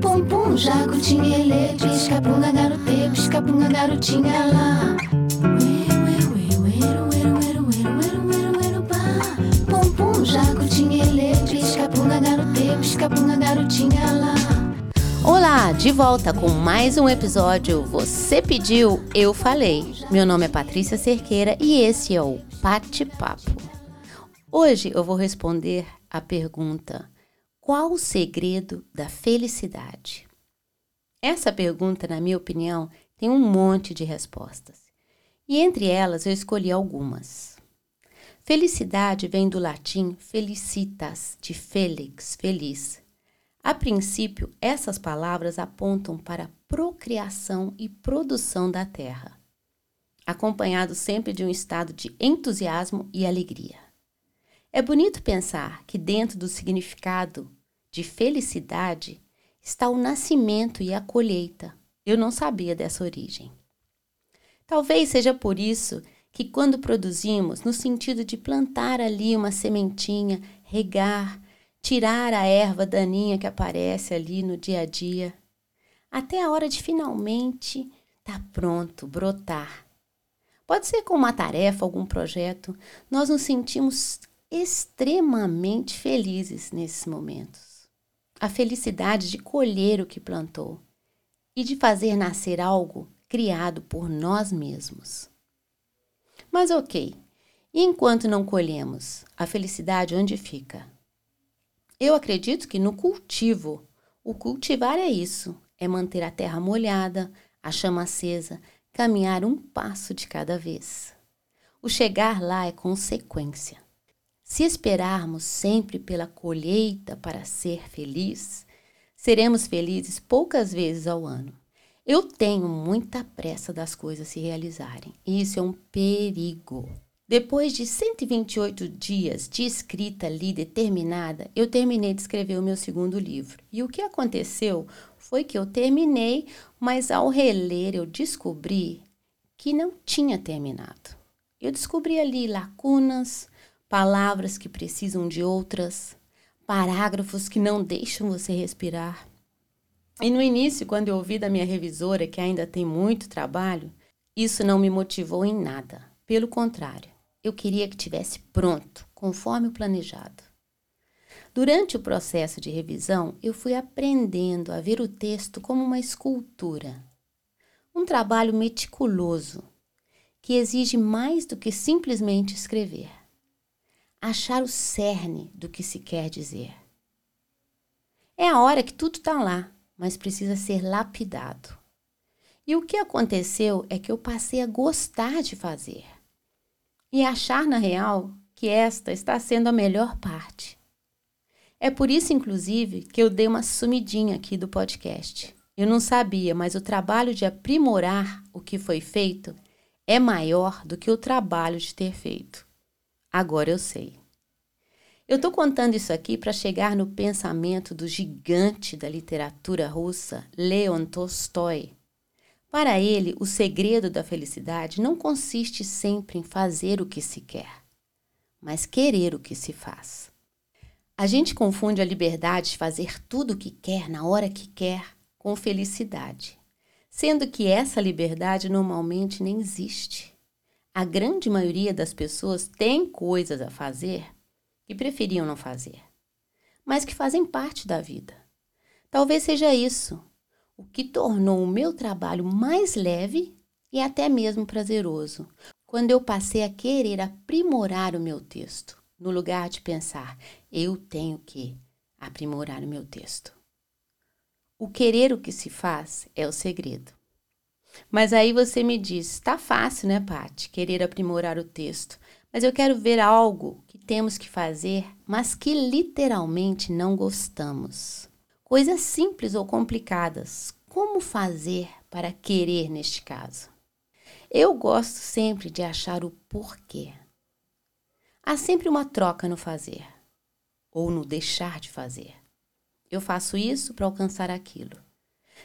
Pum pum, jacutinha ele, pisca-punga garote, pisca-punga garotinha lá. Pum pum, jacutinha ele, pisca-punga garote, pisca-punga garotinha lá. Olá, de volta com mais um episódio. Você pediu, eu falei. Meu nome é Patrícia Cerqueira e esse é o Pate Papo. Hoje eu vou responder a pergunta: qual o segredo da felicidade? Essa pergunta, na minha opinião, tem um monte de respostas. E entre elas eu escolhi algumas. Felicidade vem do latim felicitas, de felix, feliz. A princípio, essas palavras apontam para a procriação e produção da terra, acompanhado sempre de um estado de entusiasmo e alegria. É bonito pensar que dentro do significado de felicidade está o nascimento e a colheita. Eu não sabia dessa origem. Talvez seja por isso que, quando produzimos, no sentido de plantar ali uma sementinha, regar, tirar a erva daninha que aparece ali no dia a dia, até a hora de finalmente estar tá pronto, brotar. Pode ser com uma tarefa, algum projeto, nós nos sentimos extremamente felizes nesses momentos. A felicidade de colher o que plantou e de fazer nascer algo criado por nós mesmos. Mas ok, e enquanto não colhemos, a felicidade onde fica? Eu acredito que no cultivo, o cultivar é isso, é manter a terra molhada, a chama acesa, caminhar um passo de cada vez. O chegar lá é consequência. Se esperarmos sempre pela colheita para ser feliz, seremos felizes poucas vezes ao ano. Eu tenho muita pressa das coisas se realizarem, e isso é um perigo. Depois de 128 dias de escrita ali determinada, eu terminei de escrever o meu segundo livro. E o que aconteceu foi que eu terminei, mas ao reler eu descobri que não tinha terminado. Eu descobri ali lacunas, palavras que precisam de outras, parágrafos que não deixam você respirar. E no início, quando eu ouvi da minha revisora que ainda tem muito trabalho, isso não me motivou em nada. Pelo contrário, eu queria que tivesse pronto, conforme o planejado. Durante o processo de revisão, eu fui aprendendo a ver o texto como uma escultura. Um trabalho meticuloso, que exige mais do que simplesmente escrever achar o cerne do que se quer dizer. É a hora que tudo está lá, mas precisa ser lapidado. E o que aconteceu é que eu passei a gostar de fazer e achar, na real, que esta está sendo a melhor parte. É por isso, inclusive, que eu dei uma sumidinha aqui do podcast. Eu não sabia, mas o trabalho de aprimorar o que foi feito é maior do que o trabalho de ter feito. Agora eu sei. Eu estou contando isso aqui para chegar no pensamento do gigante da literatura russa, Leon Tolstói. Para ele, o segredo da felicidade não consiste sempre em fazer o que se quer, mas querer o que se faz. A gente confunde a liberdade de fazer tudo o que quer na hora que quer com felicidade, sendo que essa liberdade normalmente nem existe. A grande maioria das pessoas tem coisas a fazer que preferiam não fazer, mas que fazem parte da vida. Talvez seja isso o que tornou o meu trabalho mais leve e até mesmo prazeroso, quando eu passei a querer aprimorar o meu texto, no lugar de pensar, eu tenho que aprimorar o meu texto. O querer o que se faz é o segredo. Mas aí você me diz, está fácil, né, Pati, querer aprimorar o texto. Mas eu quero ver algo que temos que fazer, mas que literalmente não gostamos. Coisas simples ou complicadas. Como fazer para querer neste caso? Eu gosto sempre de achar o porquê. Há sempre uma troca no fazer ou no deixar de fazer. Eu faço isso para alcançar aquilo.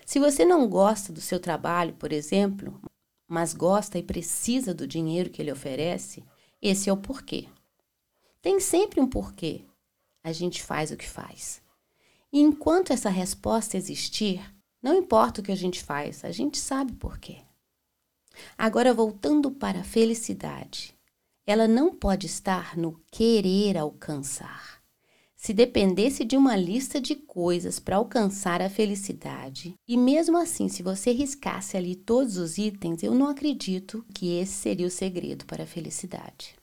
Se você não gosta do seu trabalho, por exemplo, mas gosta e precisa do dinheiro que ele oferece, esse é o porquê. Tem sempre um porquê a gente faz o que faz. E enquanto essa resposta existir, não importa o que a gente faz, a gente sabe porquê. Agora, voltando para a felicidade, ela não pode estar no querer alcançar. Se dependesse de uma lista de coisas para alcançar a felicidade, e mesmo assim, se você riscasse ali todos os itens, eu não acredito que esse seria o segredo para a felicidade.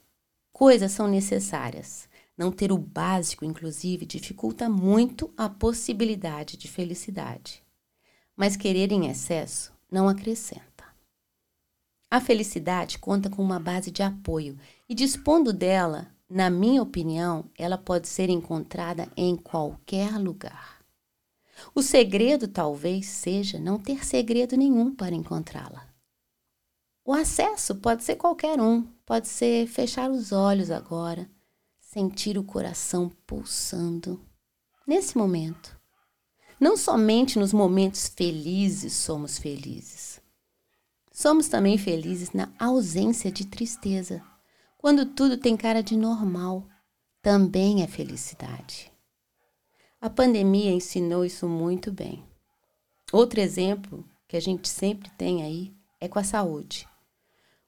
Coisas são necessárias. Não ter o básico, inclusive, dificulta muito a possibilidade de felicidade. Mas querer em excesso não acrescenta. A felicidade conta com uma base de apoio e, dispondo dela, na minha opinião, ela pode ser encontrada em qualquer lugar. O segredo talvez seja não ter segredo nenhum para encontrá-la. O acesso pode ser qualquer um, pode ser fechar os olhos agora, sentir o coração pulsando nesse momento. Não somente nos momentos felizes somos felizes. Somos também felizes na ausência de tristeza quando tudo tem cara de normal, também é felicidade. A pandemia ensinou isso muito bem. Outro exemplo que a gente sempre tem aí é com a saúde.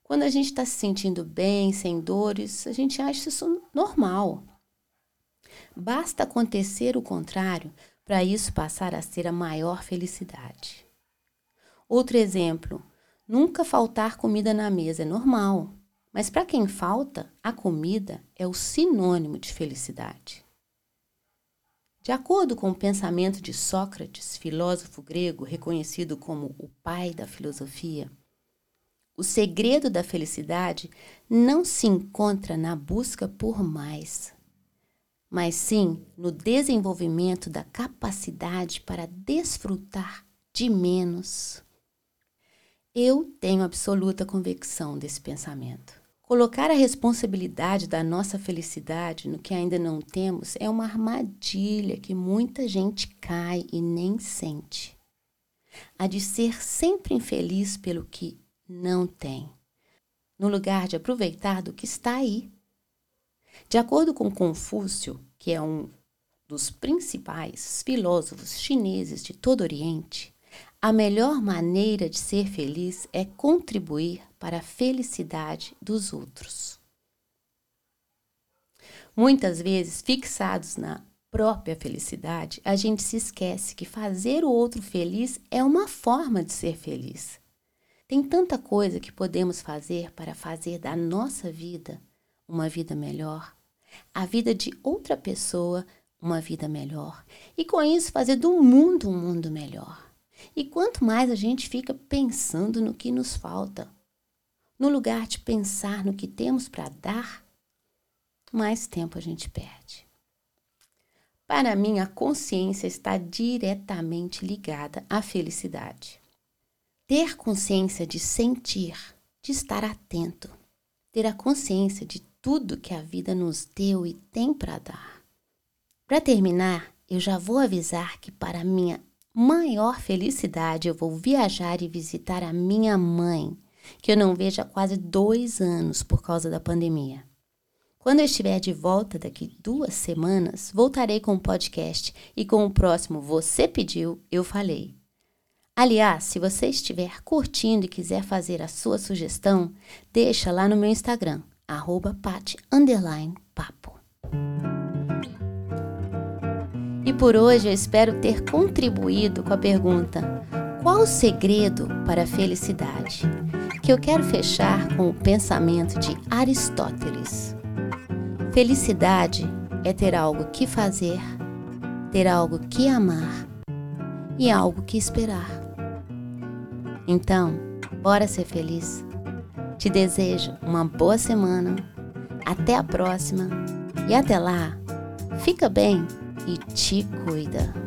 Quando a gente está se sentindo bem, sem dores, a gente acha isso normal. Basta acontecer o contrário para isso passar a ser a maior felicidade. Outro exemplo: nunca faltar comida na mesa é normal. Mas para quem falta, a comida é o sinônimo de felicidade. De acordo com o pensamento de Sócrates, filósofo grego reconhecido como o pai da filosofia, o segredo da felicidade não se encontra na busca por mais, mas sim no desenvolvimento da capacidade para desfrutar de menos. Eu tenho absoluta convicção desse pensamento. Colocar a responsabilidade da nossa felicidade no que ainda não temos é uma armadilha que muita gente cai e nem sente. A de ser sempre infeliz pelo que não tem, no lugar de aproveitar do que está aí. De acordo com Confúcio, que é um dos principais filósofos chineses de todo o Oriente, a melhor maneira de ser feliz é contribuir para a felicidade dos outros. Muitas vezes, fixados na própria felicidade, a gente se esquece que fazer o outro feliz é uma forma de ser feliz. Tem tanta coisa que podemos fazer para fazer da nossa vida uma vida melhor, a vida de outra pessoa uma vida melhor, e com isso fazer do mundo um mundo melhor. E quanto mais a gente fica pensando no que nos falta, no lugar de pensar no que temos para dar, mais tempo a gente perde. Para mim, a consciência está diretamente ligada à felicidade. Ter consciência de sentir, de estar atento, ter a consciência de tudo que a vida nos deu e tem para dar. Para terminar, eu já vou avisar que, para minha maior felicidade, eu vou viajar e visitar a minha mãe, que eu não vejo há quase dois anos por causa da pandemia. Quando eu estiver de volta daqui duas semanas, voltarei com o podcast e com o próximo Você Pediu, Eu Falei. Aliás, se você estiver curtindo e quiser fazer a sua sugestão, deixa lá no meu Instagram, arroba por hoje eu espero ter contribuído com a pergunta: qual o segredo para a felicidade? Que eu quero fechar com o pensamento de Aristóteles. Felicidade é ter algo que fazer, ter algo que amar e algo que esperar. Então, bora ser feliz. Te desejo uma boa semana. Até a próxima. E até lá, fica bem e te cuida.